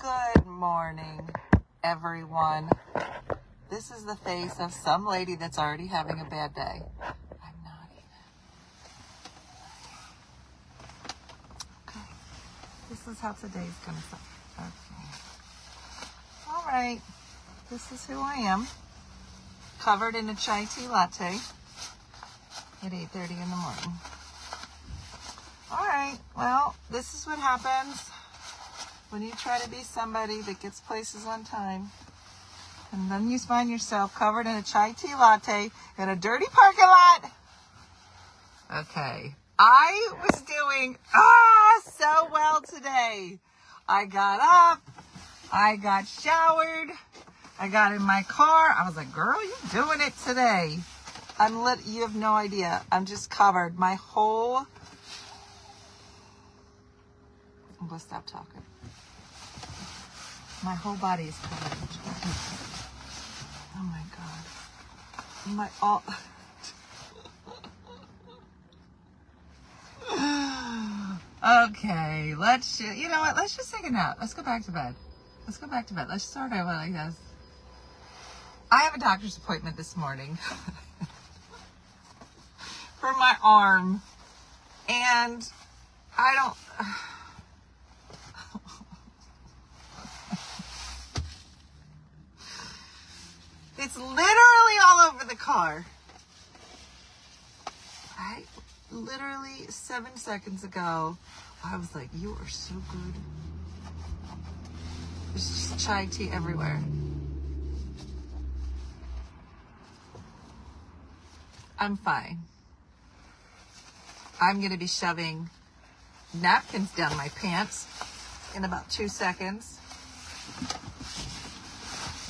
Good morning, everyone. This is the face of some lady that's already having a bad day. I'm not even. Okay. This is how today's gonna start. Okay. All right. This is who I am. Covered in a chai tea latte at 8.30 in the morning. All right. Well, this is what happens when you try to be somebody that gets places on time. And then you find yourself covered in a chai tea latte in a dirty parking lot. Okay. I was doing ah so well today. I got up, I got showered, I got in my car. I was like, girl, you doing it today. I'm lit you have no idea. I'm just covered. My whole I'm gonna stop talking. My whole body is covered. Oh my god. My all. okay, let's. You know what? Let's just take a nap. Let's go back to bed. Let's go back to bed. Let's start over like this. I have a doctor's appointment this morning for my arm, and I don't. It's literally all over the car. I literally seven seconds ago, I was like, "You are so good." There's just chai tea everywhere. I'm fine. I'm gonna be shoving napkins down my pants in about two seconds.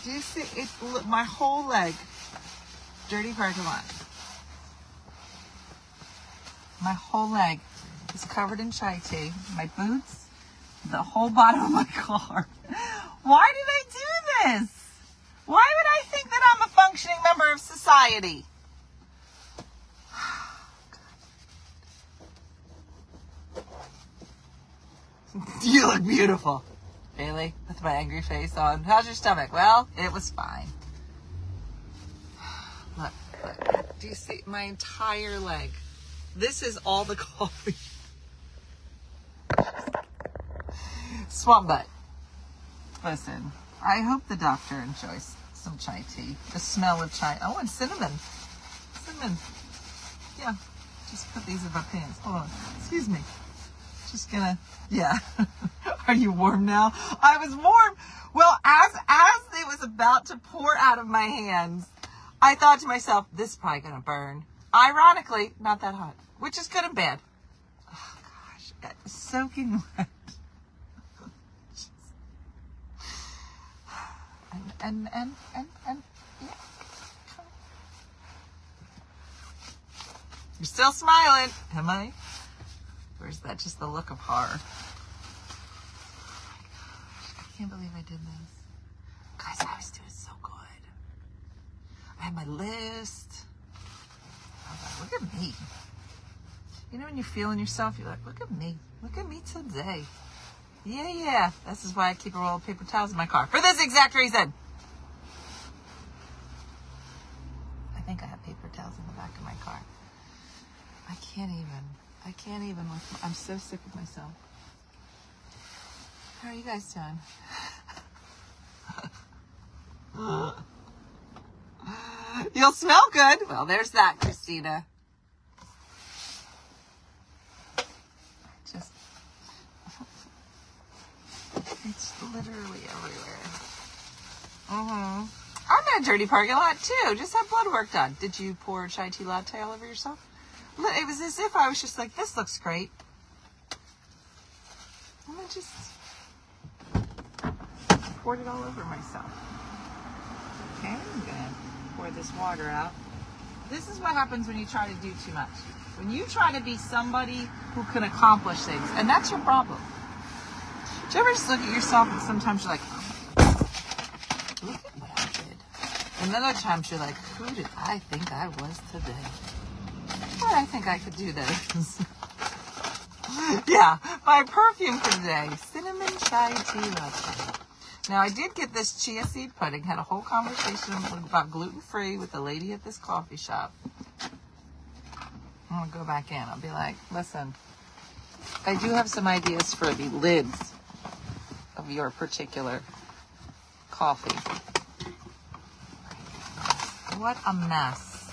Do you see it? My whole leg, dirty parking lot. My whole leg is covered in chai tea. My boots, the whole bottom of my car. Why did I do this? Why would I think that I'm a functioning member of society? you look beautiful. Bailey, with my angry face on. How's your stomach? Well, it was fine. Look, look. Do you see my entire leg? This is all the coffee. Swamp butt. Listen, I hope the doctor enjoys some chai tea. The smell of chai. Oh, and cinnamon. Cinnamon. Yeah. Just put these in my pants. Hold on. Excuse me. Just gonna. Yeah. Are you warm now? I was warm. Well, as as it was about to pour out of my hands, I thought to myself, "This is probably gonna burn." Ironically, not that hot, which is good and bad. Oh gosh, soaking wet. And and and and, and yeah. You're still smiling, am I? Or is that just the look of horror? I can't believe I did this. Guys, I was doing so good. I had my list. Look at me. You know when you're feeling yourself, you're like, look at me. Look at me today. Yeah, yeah. This is why I keep a roll of paper towels in my car. For this exact reason. I think I have paper towels in the back of my car. I can't even. I can't even. With, I'm so sick of myself. How are you guys doing? You'll smell good. Well, there's that, Christina. Just, it's literally everywhere. Mm-hmm. I'm in a dirty parking lot too. Just had blood work done. Did you pour chai tea latte all over yourself? It was as if I was just like, this looks great. And I just poured it all over myself. Okay, I'm gonna pour this water out. This is what happens when you try to do too much. When you try to be somebody who can accomplish things, and that's your problem. Do you ever just look at yourself and sometimes you're like, oh, look at what I did. And then other times you're like, who did I think I was today? I think I could do this. yeah, my perfume for today, cinnamon chai tea latte. Now I did get this chia seed pudding. Had a whole conversation about gluten free with the lady at this coffee shop. I'm gonna go back in. I'll be like, listen, I do have some ideas for the lids of your particular coffee. What a mess.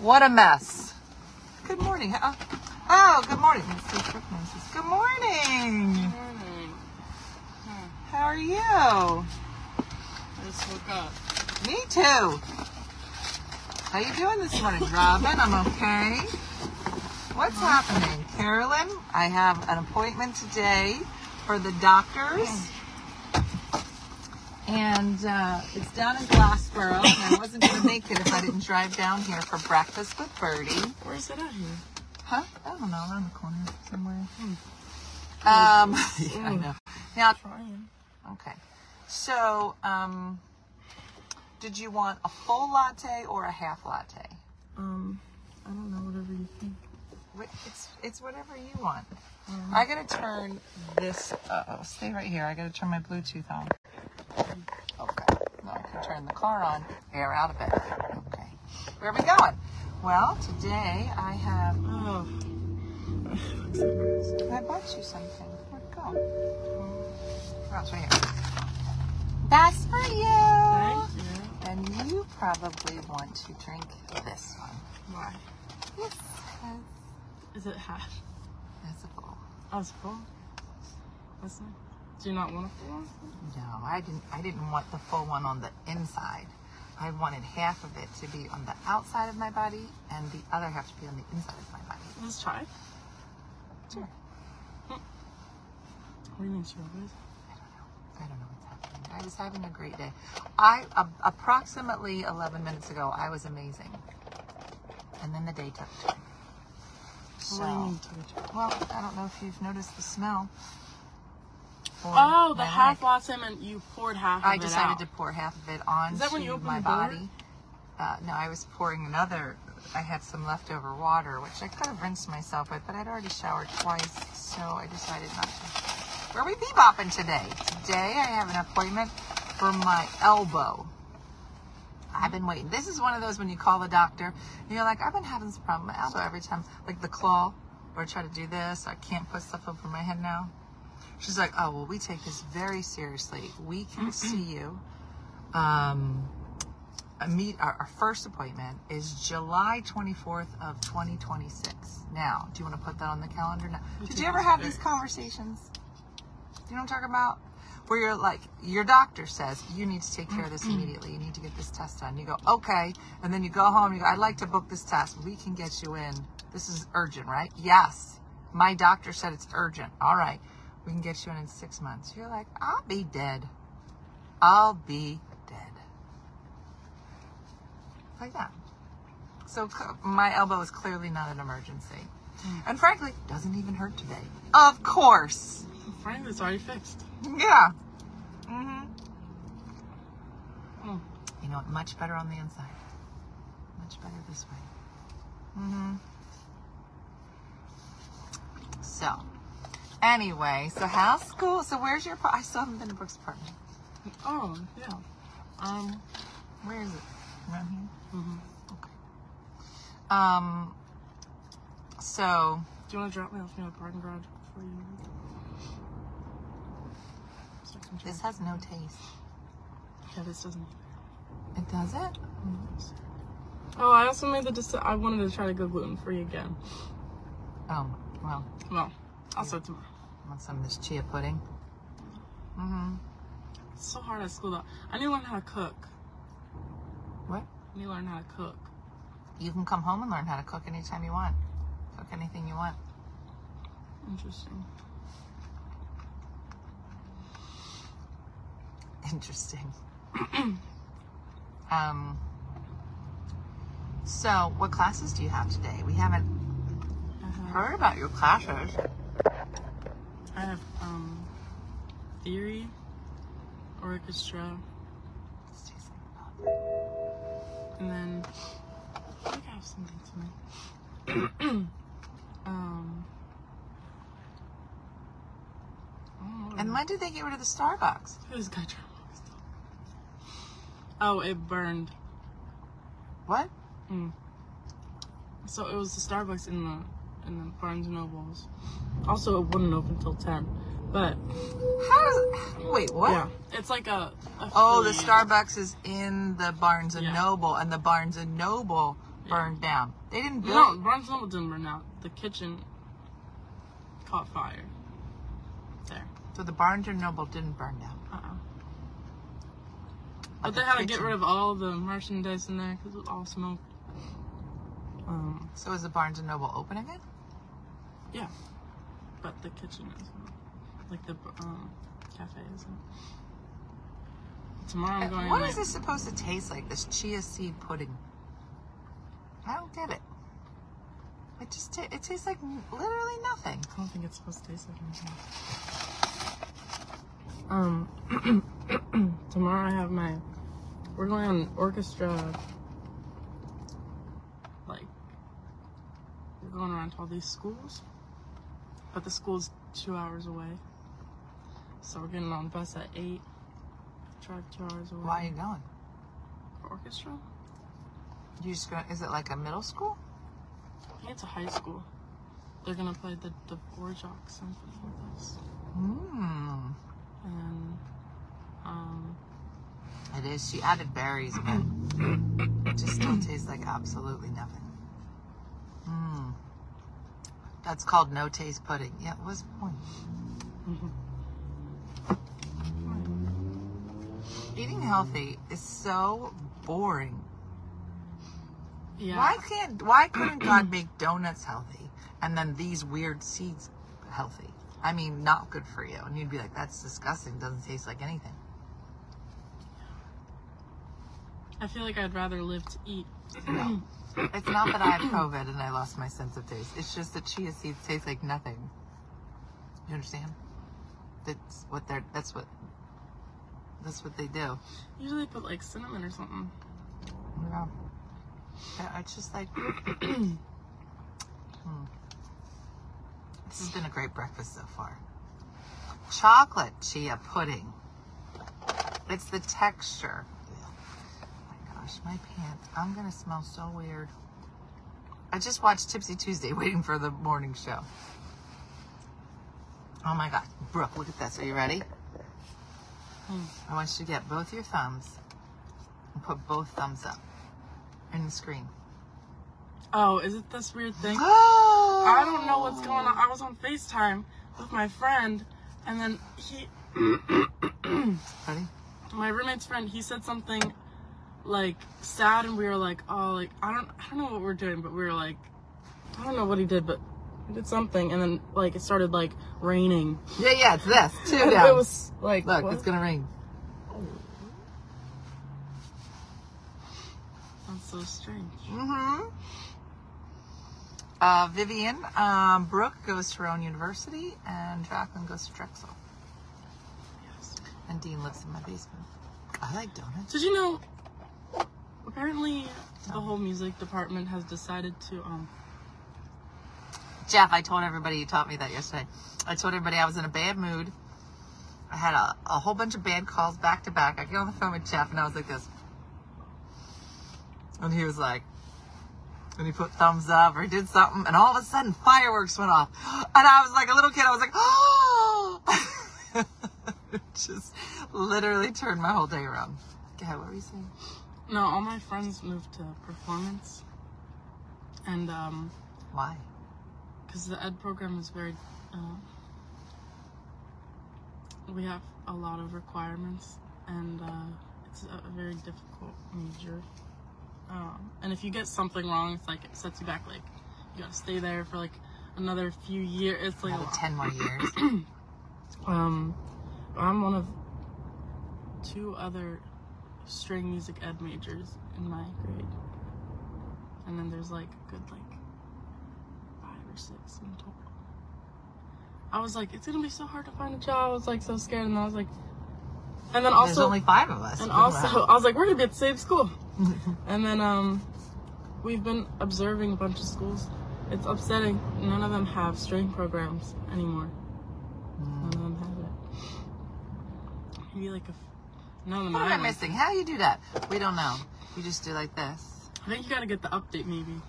What a mess. Good morning. Oh, oh good morning. Let's see if Brooke knows this. Good morning. Morning. Hmm. How are you? I just woke up. Me too. How you doing this morning, Robin? I'm okay. What's mm-hmm. happening? Carolyn, I have an appointment today for the doctors. Oh, And uh, it's down in Glassboro, and I wasn't going to make it if I didn't drive down here for breakfast with Birdie. Where's it at here? Huh? I don't know, around the corner somewhere. Um, yeah, I know. Now, Trying. Okay. So, um, did you want a full latte or a half latte? Um, I don't know, whatever you think. It's it's whatever you want. I gotta turn this. Uh oh, stay right here. I gotta turn my Bluetooth on. Okay. Now I can turn the car on. Air out of it. Okay. Where are we going? Well, today I have. Oh. I bought you something. Where'd it go? Oh, it's right here. That's for you. Thank you. And you probably want to drink this one. Why? Yes. Is it half? That's a full. Oh, it's full? That's not. Do you not want a full one? No, I didn't. I didn't want the full one on the inside. I wanted half of it to be on the outside of my body, and the other half to be on the inside of my body. Let's try. Sure. Hmm. What do you mean, sure? I don't know I don't know what's happening. I was having a great day. I a, approximately 11 minutes ago, I was amazing, and then the day took turn. it? What do you So, well, I don't know if you've noticed the smell. Oh, the half latte and you poured half I of it decided to pour half of it on Is that when you my the door? body. Uh, no, I was pouring another. I had some leftover water, which I could have rinsed myself with, but I'd already showered twice, so I decided not to. Where are we bebopping today? Today I have an appointment for my elbow. I've been waiting. This is one of those when you call the doctor and you're like, I've been having this problem with my elbow every time, like the claw, or I try to do this. I can't put stuff over my head now. She's like, oh, well, we take this very seriously. We can see you. Um, a meet our, our first appointment is July 24th of 2026. Now, do you want to put that on the calendar now? Did you ever have these conversations? You know what I'm talking about? Where you're like, your doctor says you need to take care of this mm-hmm. immediately. You need to get this test done. You go, okay. And then you go home. You go, I'd like to book this test. We can get you in. This is urgent, right? Yes. My doctor said it's urgent. All right. We can get you in in six months. You're like, I'll be dead. I'll be dead. Like that. So my elbow is clearly not an emergency. Mm. And frankly, doesn't even hurt today. Of course. Frankly, it's already fixed. Yeah. Mm-hmm. Oh. You know what? Much better on the inside. Much better this way. Mm-hmm. So, anyway, so how's school? So where's your? I still haven't been to Brooke's apartment. Oh, yeah. Um, Where is it? Around here. Mm-hmm. Okay. Um. So do you want to drop me off near the parking garage before you leave? So I can this has no taste. Yeah, this doesn't. It doesn't. Oh, I also made the decision. I wanted to try to go gluten free again. Oh well. Well, also tomorrow. Want some of this chia pudding? Mm-hmm. It's so hard at school though. I need to learn how to cook. What? I need to learn how to cook. You can come home and learn how to cook anytime you want. Cook anything you want. Interesting. Interesting. um. So, what classes do you have today? We haven't have, heard about your classes. I have um, theory, orchestra, Let's do something about and then I think I have something to tonight. um. I don't know what And when did they get rid of the Starbucks? Trying to Oh, it burned. What? Mm. So it was the Starbucks in the in the Barnes and Nobles. Also, it wouldn't open till ten. But How does? Wait, what? yeah, it's like a. Oh, the. Starbucks is in the Barnes and Yeah. Noble, and the Barnes and Noble Yeah. burned down. They didn't build. No, Barnes and Noble didn't burn out. The kitchen caught fire. There. So the Barnes and Noble didn't burn down. Uh-uh. But they had to get rid of all the merchandise in there because it was all smoke. Um, So is the Barnes and Noble open again? yeah. But the kitchen isn't. Like the um, cafe isn't. Tomorrow I'm going. What is this supposed to taste like? This chia seed pudding. I don't get it. It just ta- it tastes like literally nothing. I don't think it's supposed to taste like anything. Um, tomorrow I have my. We're going on orchestra. Like, we're going around to all these schools, but the school's two hours away. So we're getting on the bus at eight. Drive two hours away. Why are you going? For orchestra? You just gonna? Is it like a middle school? I think it's a high school. They're gonna play the the Dvorak symphony with us, Mmm. and um. It is. She added berries, but it just still tastes like absolutely nothing. Mmm. That's called no taste pudding. Yeah, what's the point? Mm-hmm. Eating healthy is so boring. Yeah. Why can't? Why couldn't God make donuts healthy and then these weird seeds healthy? I mean, not good for you. And you'd be like, "That's disgusting. Doesn't taste like anything." I feel like I'd rather live to eat. No. It's not that I had COVID and I lost my sense of taste. It's just that chia seeds taste like nothing. You understand? That's what they're. That's what. That's what they do. Usually put like cinnamon or something. Yeah. Yeah, It's just like. Hmm. This has been a great breakfast so far. Chocolate chia pudding. It's the texture. Oh my gosh, my pants. I'm gonna smell so weird. I just watched Tipsy Tuesday waiting for the morning show. Oh my god. Brooke, look at this. Are you ready? Hmm. I want you to get both your thumbs and put both thumbs up in the screen. Oh, is it this weird thing? I I don't know what's going on. I was on FaceTime with my friend, and then he, Ready? my roommate's friend, he said something like sad, and we were like, oh, like I don't, I don't know what we're doing, but we were like, I don't know what he did, but he did something, and then like it started like raining. Yeah, yeah, it's this. too. Down. It was like, Look, what? it's gonna rain. That's so strange. Mm-hmm. Uh, Vivian, um, Brooke goes to her own University, and Jacqueline goes to Drexel. Yes. And Dean lives in my basement. I like donuts. Did you know? Apparently, the whole music department has decided to um. Jeff, I told everybody you taught me that yesterday. I told everybody I was in a bad mood. I had a, a whole bunch of bad calls back to back. I get on the phone with Jeff and I was like this. And he was like, and he put thumbs up or he did something, and all of a sudden fireworks went off. And I was like a little kid, I was like, oh! it just literally turned my whole day around. Ahead, what were you saying? No, all my friends moved to performance, and um, Why? because the ed program is very, uh, we have a lot of requirements, and uh, it's a, very difficult major. Um, and if you get something wrong, it's like it sets you back. Like you gotta stay there for like another few years. It's like 10 more years. Um, I'm one of two other string music ed majors in my grade, and then there's like a good like five or six in total. I was like, it's gonna be so hard to find a job. I was like so scared, and I was like, and then also There's only five of us. and Wow. also, I was like, we're gonna be at the same school. and then um, we've been observing a bunch of schools. It's upsetting. None of them have string programs anymore. None of them have it. maybe like a. No, the What am I missing? How do you do that? We don't know. You just do like this. I think you gotta get the update maybe.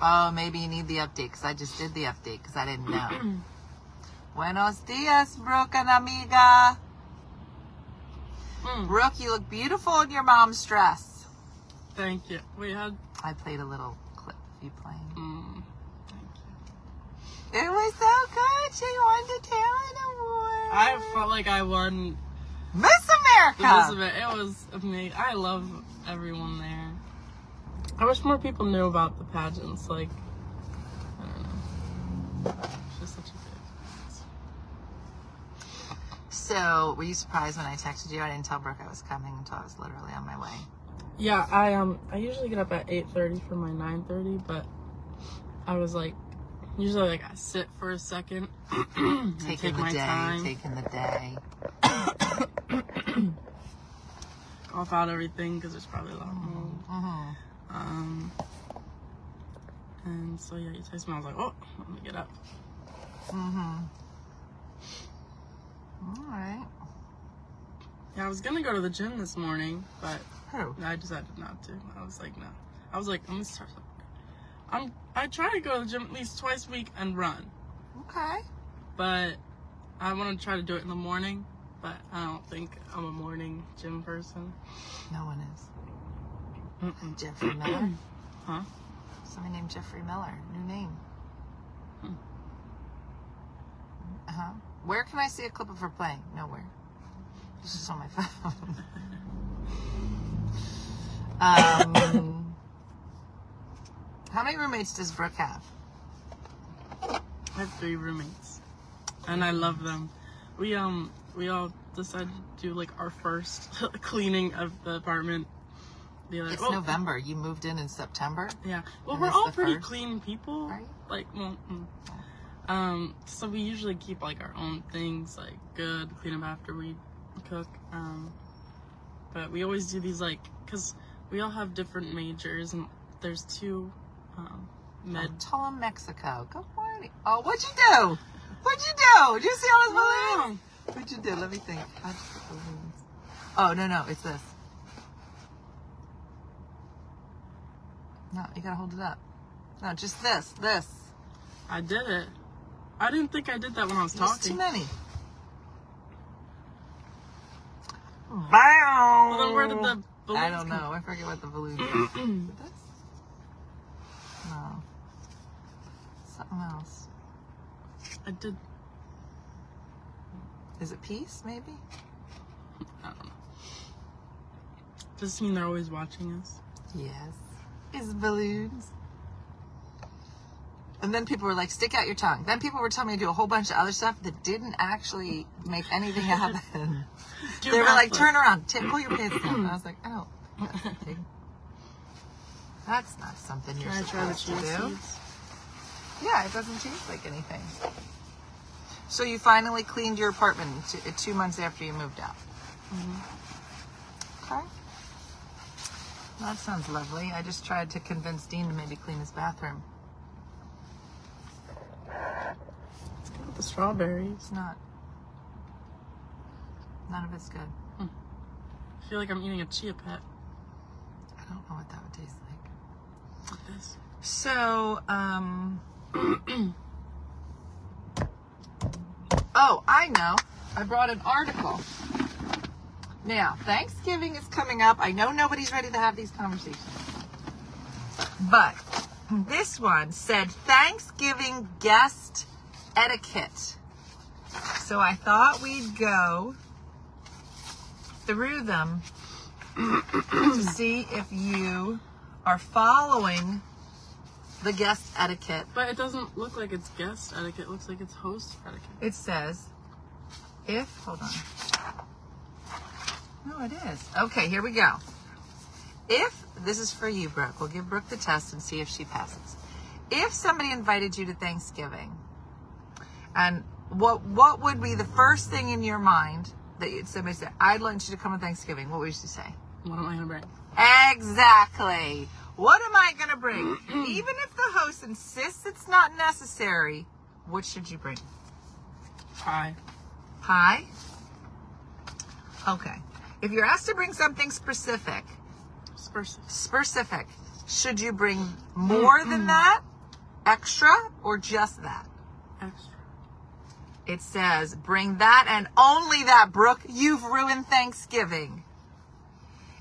Oh, maybe you need the update because I just did the update because I didn't know. Buenos dias, Brooke and amiga. Mm, Brooke, you look beautiful in your mom's dress. thank you. We had. I played a little clip of you playing. Mm, thank you. It was so good. She won the talent award. I felt like I won Miss America. Elizabeth. It was amazing. I love everyone there. I wish more people knew about the pageants. Like, I don't know. It's just such a big. So, were you surprised when I texted you? I didn't tell Brooke I was coming until I was literally on my way. Yeah, I um I usually get up at eight thirty for my nine thirty, but I was like usually like I sit for a second, Taking take the my day, time, taking the day. Cough out everything because there's probably a lot of more. hmm Um, and so yeah, you text me. I was like, oh, let me get up. hmm All right. Yeah, I was gonna go to the gym this morning, but Who? I decided not to. I was like, no. I was like, I'm gonna start something. I'm. I try to go to the gym at least twice a week and run, Okay. but I want to try to do it in the morning. But I don't think I'm a morning gym person. No one is. Mm-mm. Jeffrey Miller. Huh? Somebody named Jeffrey Miller. New name. Hmm. Uh huh. Where can I see a clip of her playing? Nowhere. This is on my phone. um, how many roommates does Brooke have? I have three roommates, and I love them. We um we all decided to do like our first cleaning of the apartment. The other It's oh, November. You moved in in September, Yeah. Well, we're all pretty first? clean people. right? Like, well, mm. um, so we usually keep like our own things like good, clean up after we cook. Um, but we always do these like, cause we all have different majors, and there's two, um, med. From Tulum, Mexico. Good morning. Oh, what'd you do? What'd you do? Did you see all those balloons? What'd you do? Let me think. How'd you put balloons? Oh, no, no, it's this. No, you gotta hold it up. No, just this, this. I did it. I didn't think I did that when I was There's talking. too many. Bow. Well, then where did the balloons I don't come- know. I forget what the balloons are. this? No. Something else. I did. Is it peace, maybe? I don't know. Does this mean they're always watching us? Yes. Is balloons. And then people were like, stick out your tongue. Then people were telling me to do a whole bunch of other stuff that didn't actually make anything happen. They were like, turn around, t- pull your pants down. And I was like, I don't. That's. That's not something you're Can I try the supposed to do. seeds? Yeah, it doesn't taste like anything. So you finally cleaned your apartment two, two months after you moved out. Mm-hmm. Okay. That sounds lovely. I just tried to convince Dean to maybe clean his bathroom. Let's go with the strawberries. It's not. None of it's good. I feel like I'm eating a chia pet. I don't know what that would taste like. Like this. So, um. oh, I know. I brought an article. Now, Thanksgiving is coming up. I know nobody's ready to have these conversations. But this one said Thanksgiving guest etiquette. So I thought we'd go through them to see if you are following the guest etiquette. But it doesn't look like it's guest etiquette. It looks like it's host etiquette. It says, if, hold on. No, it is. Okay, here we go. If, this is for you, Brooke. We'll give Brooke the test and see if she passes. If somebody invited you to Thanksgiving, and what what would be the first thing in your mind that you'd somebody say, I'd like you to come to Thanksgiving, what would you say? What am I gonna bring? Exactly. What am I going to bring? Even if the host insists it's not necessary, what should you bring? Pie. Pie? Okay. If you're asked to bring something specific, Spurs. specific, should you bring mm-hmm. more than mm-hmm. that, extra, or just that? Extra. It says, bring that and only that, Brooke. You've ruined Thanksgiving.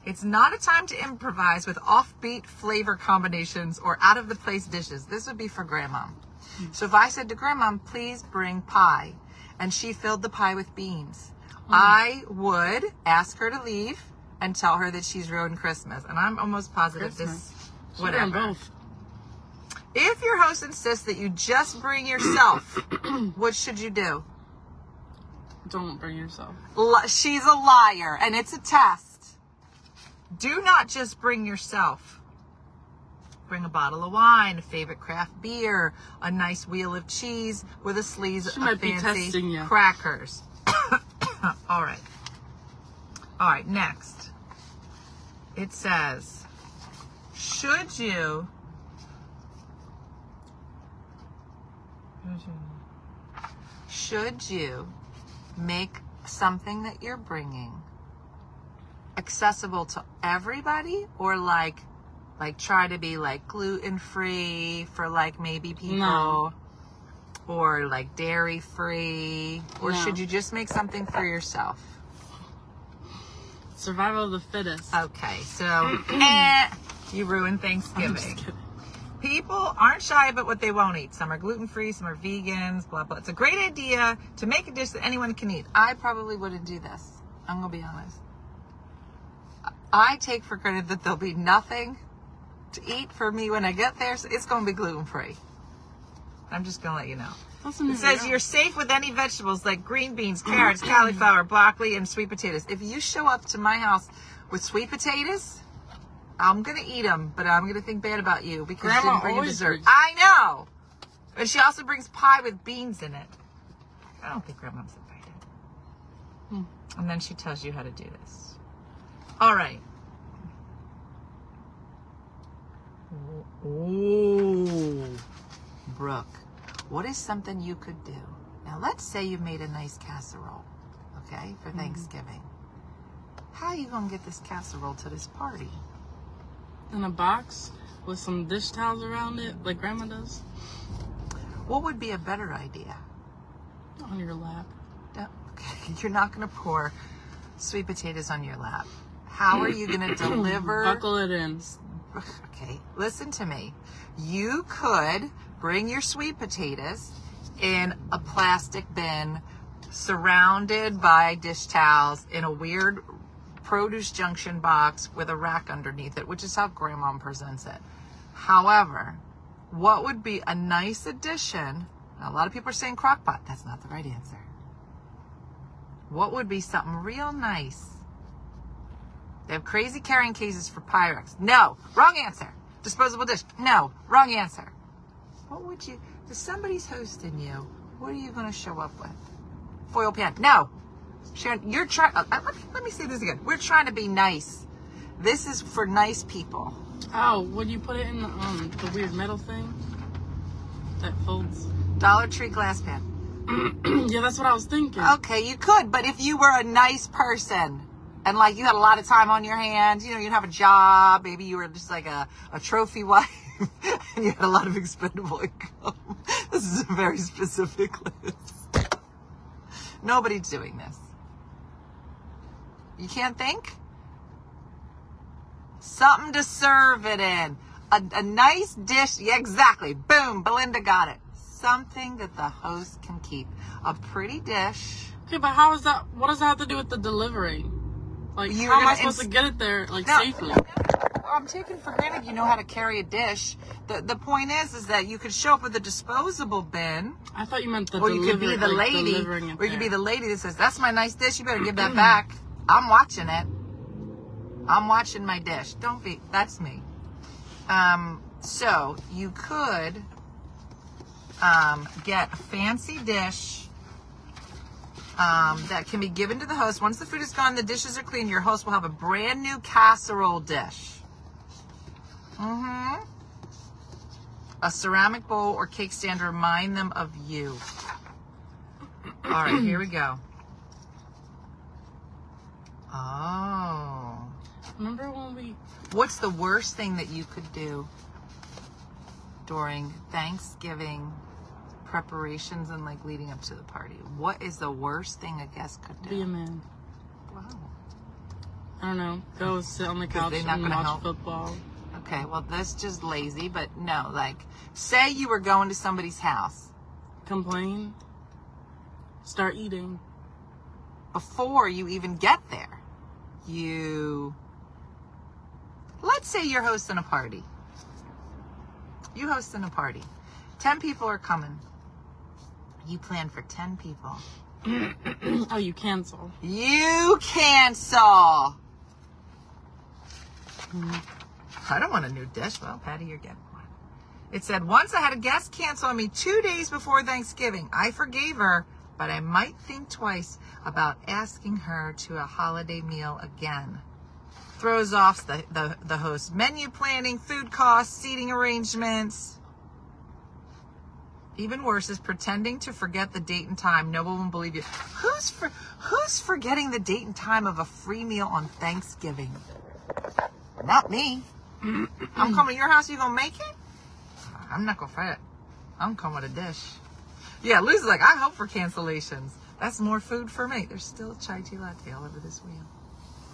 It's not a time to improvise with offbeat flavor combinations or out of the place dishes. This would be for grandma. So if I said to grandma, please bring pie, and she filled the pie with beans, hmm. I would ask her to leave and tell her that she's ruined Christmas. And I'm almost positive Christmas. this, whatever. If your host insists that you just bring yourself, what should you do? Don't bring yourself. She's a liar, and it's a test. Do not just bring yourself. Bring a bottle of wine, a favorite craft beer, a nice wheel of cheese with a sleeve She of fancy crackers. All right. All right, next. It says, should you should you make something that you're bringing accessible to everybody or like like try to be like gluten free for like maybe people No. or like dairy free or No. should you just make something for yourself Survival of the fittest. okay so eh, you ruined I'm thanksgiving. People aren't shy about what they won't eat. Some are gluten free, some are vegans, blah, blah. It's a great idea to make a dish that anyone can eat. I probably wouldn't do this. I'm going to be honest. I take for granted that there'll be nothing to eat for me when I get there, so it's going to be gluten free. I'm just going to let you know. It says you're safe with any vegetables like green beans, carrots, cauliflower, broccoli, and sweet potatoes. If you show up to my house with sweet potatoes, I'm gonna eat them, but I'm gonna think bad about you because you Grandma didn't bring a dessert. brings- I know, and she also brings pie with beans in it. I don't think Grandma's invited. Hmm. And then she tells you how to do this. All right. Ooh, Brooke, what is something you could do? Now, let's say you made a nice casserole, okay, for mm-hmm. Thanksgiving. How are you gonna get this casserole to this party? in a box with some dish towels around it, like grandma does, What would be a better idea? on your lap. No, Okay, you're not gonna pour sweet potatoes on your lap. How are you gonna deliver? Buckle it in. Okay, listen to me. You could bring your sweet potatoes in a plastic bin surrounded by dish towels in a weird produce junction box with a rack underneath it, which is how grandma presents it. However, what would be a nice addition? A lot of people are saying crock pot. That's not the right answer. What would be something real nice? They have crazy carrying cases for Pyrex. No, wrong answer. Disposable dish. No, wrong answer. What would you? If somebody's hosting you, what are you going to show up with? Foil pan. No. Sharon, you're trying. Uh, let, me, let me say this again. We're trying to be nice. This is for nice people. Oh, would you put it in the, um, the weird metal thing that folds? Dollar Tree glass pan. yeah, that's what I was thinking. Okay, you could, but if you were a nice person and like you had a lot of time on your hands, you know, you'd have a job, maybe you were just like a, a trophy wife and you had a lot of expendable income. This is a very specific list. Nobody's doing this. You can't think? Something to serve it in. A, a nice dish. Yeah, exactly. Boom. Belinda got it. Something that the host can keep. A pretty dish. Okay, but how is that? What does that have to do with the delivery? Like, You're how am I supposed ins- to get it there, like, No, safely? I'm taking for granted you know how to carry a dish. The the point is is that you could show up with a disposable bin, I thought you meant the or you could be the like, lady, delivering or you could be the lady that says, "That's my nice dish. You better give that back. I'm watching it. I'm watching my dish. Don't be. That's me." Um. So you could um, get a fancy dish. Um, that can be given to the host. Once the food is gone, the dishes are clean. Your host will have a brand new casserole dish. Mm-hmm. A ceramic bowl or cake stand to remind them of you. All right, here we go. Oh. Remember when we What's the worst thing that you could do during Thanksgiving preparations and like leading up to the party? What is the worst thing a guest could do? be a man? Wow. I don't know. Go sit on the couch not and watch help. football. Okay, well that's just lazy, but no, like say you were going to somebody's house Complain. Start eating. before you even get there. You let's say you're hosting a party. You hosting a party. 10 people are coming. You plan for 10 people. oh, you cancel. You cancel. Hmm. I don't want a new dish. Well, Patty, you're getting one. It said, once I had a guest cancel on me two days before Thanksgiving. I forgave her, but I might think twice about asking her to a holiday meal again. Throws off the, the, the host menu planning, food costs, seating arrangements. Even worse is pretending to forget the date and time. No one will believe you. Who's for, who's forgetting the date and time of a free meal on Thanksgiving? Not me. I'm coming to your house. You gonna make it? I'm not gonna fight. I'm coming with a dish. Yeah, Lou's like, I hope for cancellations. That's more food for me. There's still a chai tea latte all over this wheel.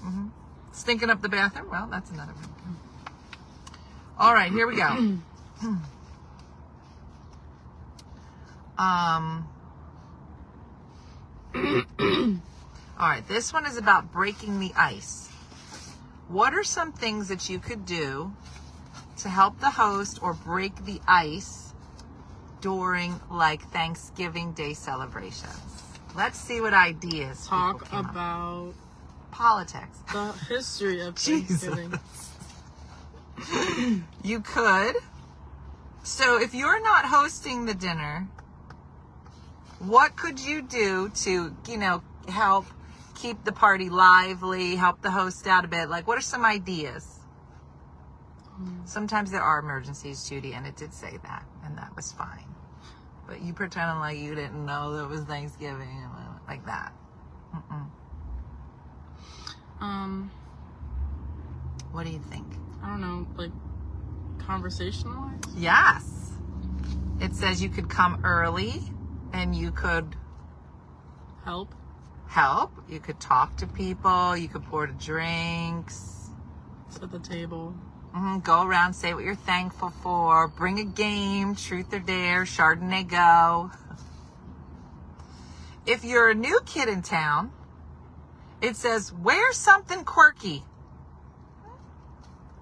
hmm Stinking up the bathroom. Well, that's another one. All right, here we go. Um. all right, this one is about breaking the ice. What are some things that you could do to help the host or break the ice during like Thanksgiving Day celebrations? Let's see what ideas Talk came up. about politics. the history of. Thanksgiving. You could. So if you're not hosting the dinner, what could you do to, you know, help keep the party lively, help the host out a bit? Like, what are some ideas? Sometimes there are emergencies, Judy, and it did say that, and that was fine. But you pretending like you didn't know that it was Thanksgiving, like that. Mm-mm. Um, What do you think? I don't know, like conversational. Yes. It says you could come early and you could Help. help. You could talk to people. You could pour the drinks. Set the table. hmm Go around, say what you're thankful for. Bring a game, truth or dare, Chardonnay go. If you're a new kid in town, it says wear something quirky.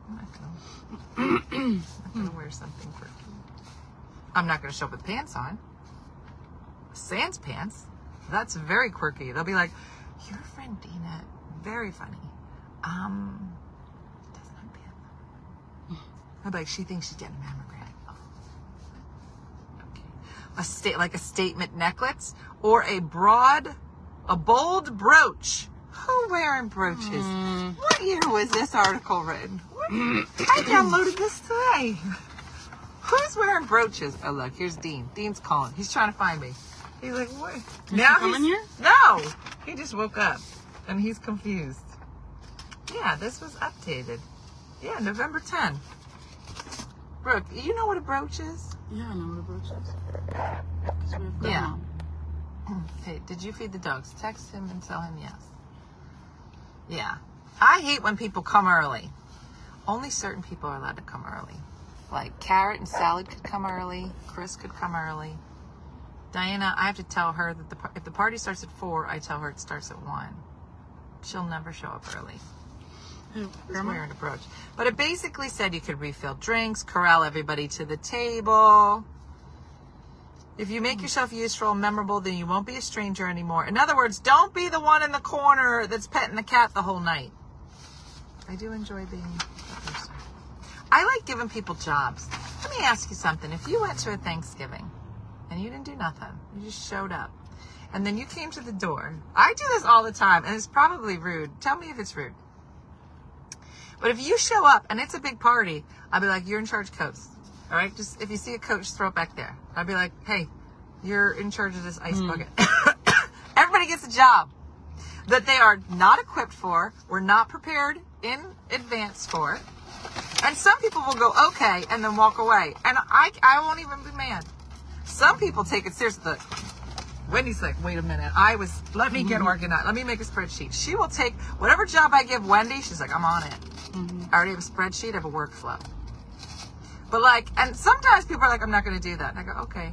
I'm not gonna, I'm not gonna wear something quirky. I'm not gonna show up with pants on. Sans pants. That's very quirky. They'll be like, your friend Dina, very funny. Um, doesn't have pants. I'd be like, she thinks she's getting a mammogram. Oh. Okay. A state like a statement necklace or a broad, a bold brooch. Who wearing brooches? Mm, What year was this article written? What? I downloaded this today. Who's wearing brooches? Oh look, here's Dean. Dean's calling. He's trying to find me. He's like, what? he coming here? No, he just woke up and he's confused. Yeah, this was updated. Yeah, November 10. Brooke, you know what a brooch is? yeah, I know what a brooch is. 'Cause we have Yeah. Hey, did you feed the dogs? Text him and tell him yes. Yeah. I hate when people come early. Only certain people are allowed to come early. Like Carrot and Salad could come early. Chris could come early. Diana, I have to tell her that the if the party starts at four, I tell her it starts at one. She'll never show up early. Hey, Who's grandma. wearing a brooch? But it basically said you could refill drinks, corral everybody to the table. If you make hmm. yourself useful and memorable, then you won't be a stranger anymore. In other words, don't be the one in the corner that's petting the cat the whole night. I do enjoy being. I like giving people jobs. Let me ask you something. If you went to a Thanksgiving and you didn't do nothing, you just showed up, and then you came to the door. I do this all the time, and it's probably rude. Tell me if it's rude. But if you show up and it's a big party, I'll be like, you're in charge, coach. All right, just if you see a coach, throw it back there. I'll be like, hey, you're in charge of this ice hmm. bucket. Everybody gets a job. that they are not equipped for, were not prepared in advance for. And some people will go, okay, and then walk away. And I, I won't even be mad. Some people take it seriously. Look, Wendy's like, wait a minute. I was, let me get organized. Let me make a spreadsheet. She will take whatever job I give Wendy. She's like, I'm on it. I already have a spreadsheet. I have a workflow. But like, and sometimes people are like, I'm not going to do that. And I go, okay.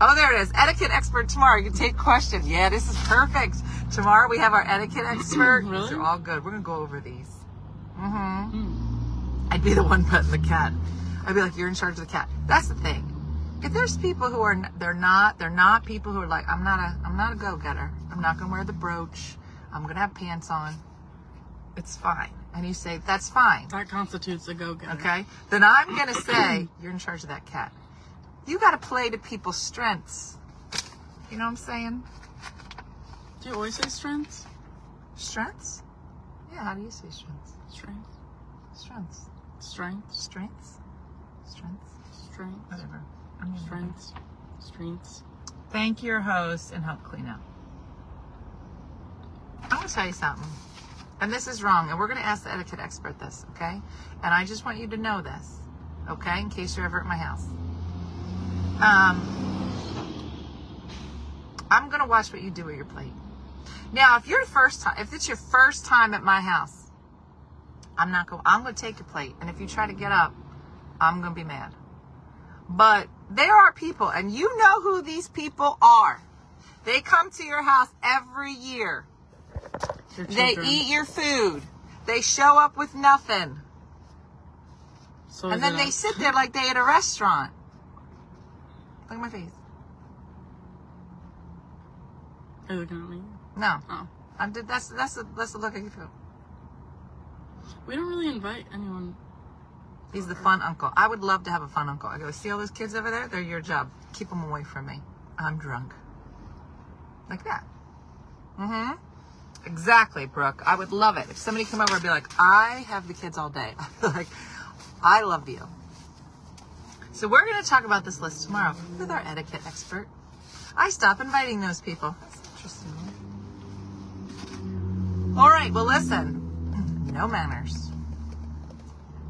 Oh, there it is. Etiquette expert tomorrow. You can take questions. Yeah, this is perfect. Tomorrow we have our etiquette expert. Really? These are all good. We're going to go over these. Mm-hmm. Mm. I'd be the one petting the cat. I'd be like, you're in charge of the cat. That's the thing. If there's people who are, they're not, they're not people who are like, I'm not a, I'm not a go-getter. I'm not gonna wear the brooch. I'm gonna have pants on. It's fine. And you say, that's fine. That constitutes a go-getter. Okay. Then I'm gonna say, you're in charge of that cat. You gotta play to people's strengths. You know what I'm saying? Do you always say strengths? Strengths? Yeah, how do you say strengths? Strength. Strengths. Strength. Strengths? Strengths? Strength. Whatever. Strengths. Strengths. Thank your host and help clean up. I'm to tell you something. And this is wrong. And we're going to ask the etiquette expert this, okay? And I just want you to know this, okay? In case you're ever at my house. Um, I'm going to watch what you do with your plate. Now, if you're the first time, if it's your first time at my house, I'm not going, I'm going to take your plate. And if you try to get up, I'm going to be mad. But there are people, and you know who these people are. They come to your house every year. They eat your food. They show up with nothing. So And then they a- sit there like they at a restaurant. Look at my face. Are you looking at me? No. Oh. I did, that's, that's, the, that's the look I give you. We don't really invite anyone. He's the fun uncle. I would love to have a fun uncle. I go, see all those kids over there? They're your job. Keep them away from me. I'm drunk. Like that. Mm-hmm. Exactly, Brooke. I would love it. If somebody come over and be like, I have the kids all day. Like, I love you. So we're going to talk about this list tomorrow with our etiquette expert. I stop inviting those people. That's interesting. All right, well, listen. No manners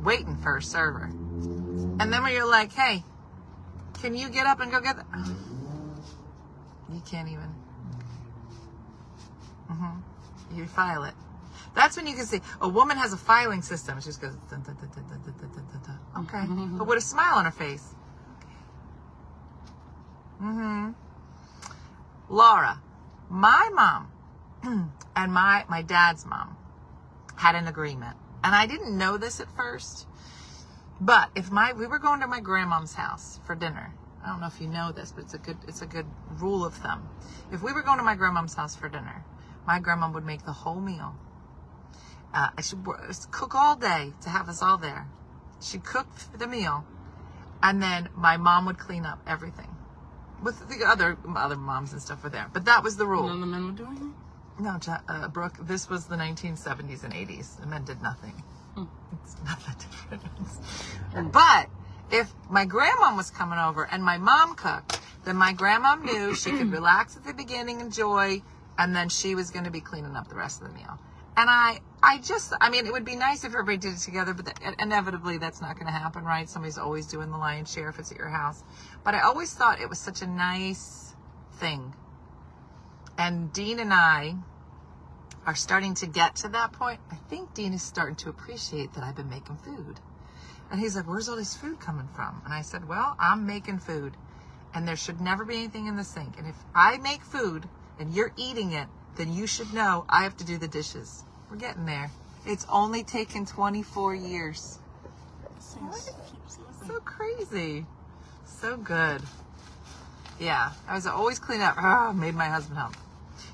waiting for a server. And then when you're like, hey, can you get up and go get that? You can't even. Mm-hmm. You file it. That's when you can see a woman has a filing system. She just goes, okay, but with a smile on her face. Mm-hmm. Laura, my mom and my my dad's mom had an agreement and I didn't know this at first. But if my we were going to my grandmom's house for dinner. I don't know if you know this, but it's a good it's a good rule of thumb. If we were going to my grandmom's house for dinner, my grandma would make the whole meal. Uh, I should wor- cook all day to have us all there. She cooked the meal, and then my mom would clean up everything. With the other other moms and stuff were there, but that was the rule. None of the men were doing anything? No, uh, Brooke, this was the 1970s and 80s. The men did nothing. Hmm. It's not that different. But if my grandma was coming over and my mom cooked, then my grandma knew she could relax at the beginning, enjoy, and then she was going to be cleaning up the rest of the meal. And I, I just, I mean, it would be nice if everybody did it together, but the, inevitably that's not going to happen, right? Somebody's always doing the lion's share if it's at your house. But I always thought it was such a nice thing and Dean and I are starting to get to that point. I think Dean is starting to appreciate that I've been making food. And he's like, Where's all this food coming from? And I said, Well, I'm making food. And there should never be anything in the sink. And if I make food and you're eating it, then you should know I have to do the dishes. We're getting there. It's only taken 24 years. Listening. So crazy. So good. Yeah, I was always clean up. Oh, made my husband help.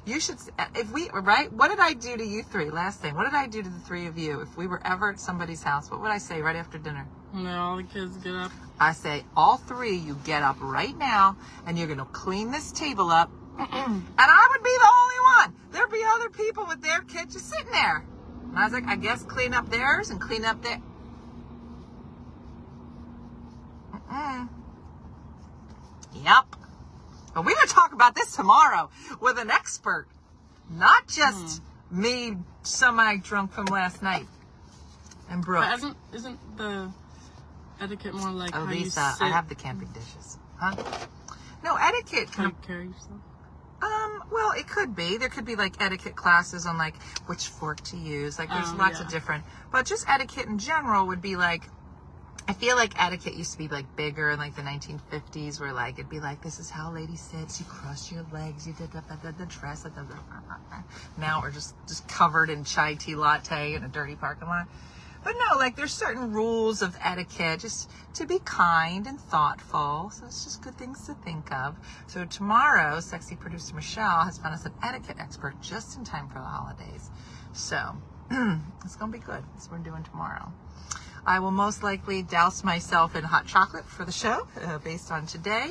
You should, if we, right? What did I do to you three? Last thing. What did I do to the three of you? If we were ever at somebody's house, what would I say right after dinner? No, all the kids get up. I say, all three, you get up right now and you're going to clean this table up. and I would be the only one. There'd be other people with their kids just sitting there. And I was like, I guess clean up theirs and clean up their. Mm-mm. Yep. But we're going to talk about this tomorrow with an expert. not just me semi drunk from last night. And Brooke. But isn't isn't the etiquette more like Oh, how you sit I have the camping dishes. Huh? No, etiquette can you carry yourself? Um, well, it could be. There could be like etiquette classes on like which fork to use. Like there's Oh, lots of different, but just etiquette in general would be like, I feel like etiquette used to be like bigger in like the 1950s where like it'd be like, this is how lady sits. You cross your legs. You did the, dress. Da, da, da. Now we're just, just covered in chai tea latte in a dirty parking lot. But no, like there's certain rules of etiquette just to be kind and thoughtful. So it's just good things to think of. So tomorrow, sexy producer Michelle has found us an etiquette expert just in time for the holidays. So it's to be good. That's what we're doing tomorrow. I will most likely douse myself in hot chocolate for the show uh, based on today.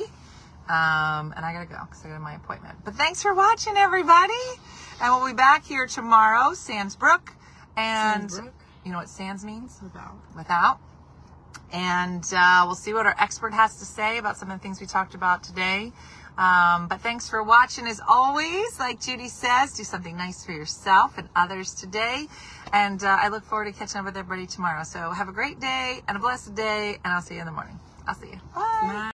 Um, and I gotta go because I got my appointment. But thanks for watching, everybody. And we'll be back here tomorrow, sans Brooke. And sans Brooke? you know what Sands means? Without. Without. And uh, we'll see what our expert has to say about some of the things we talked about today. Um, but thanks for watching as always. Like Judy says, do something nice for yourself and others today. And uh, I look forward to catching up with everybody tomorrow. So have a great day and a blessed day, and I'll see you in the morning. I'll see you. Bye. Night.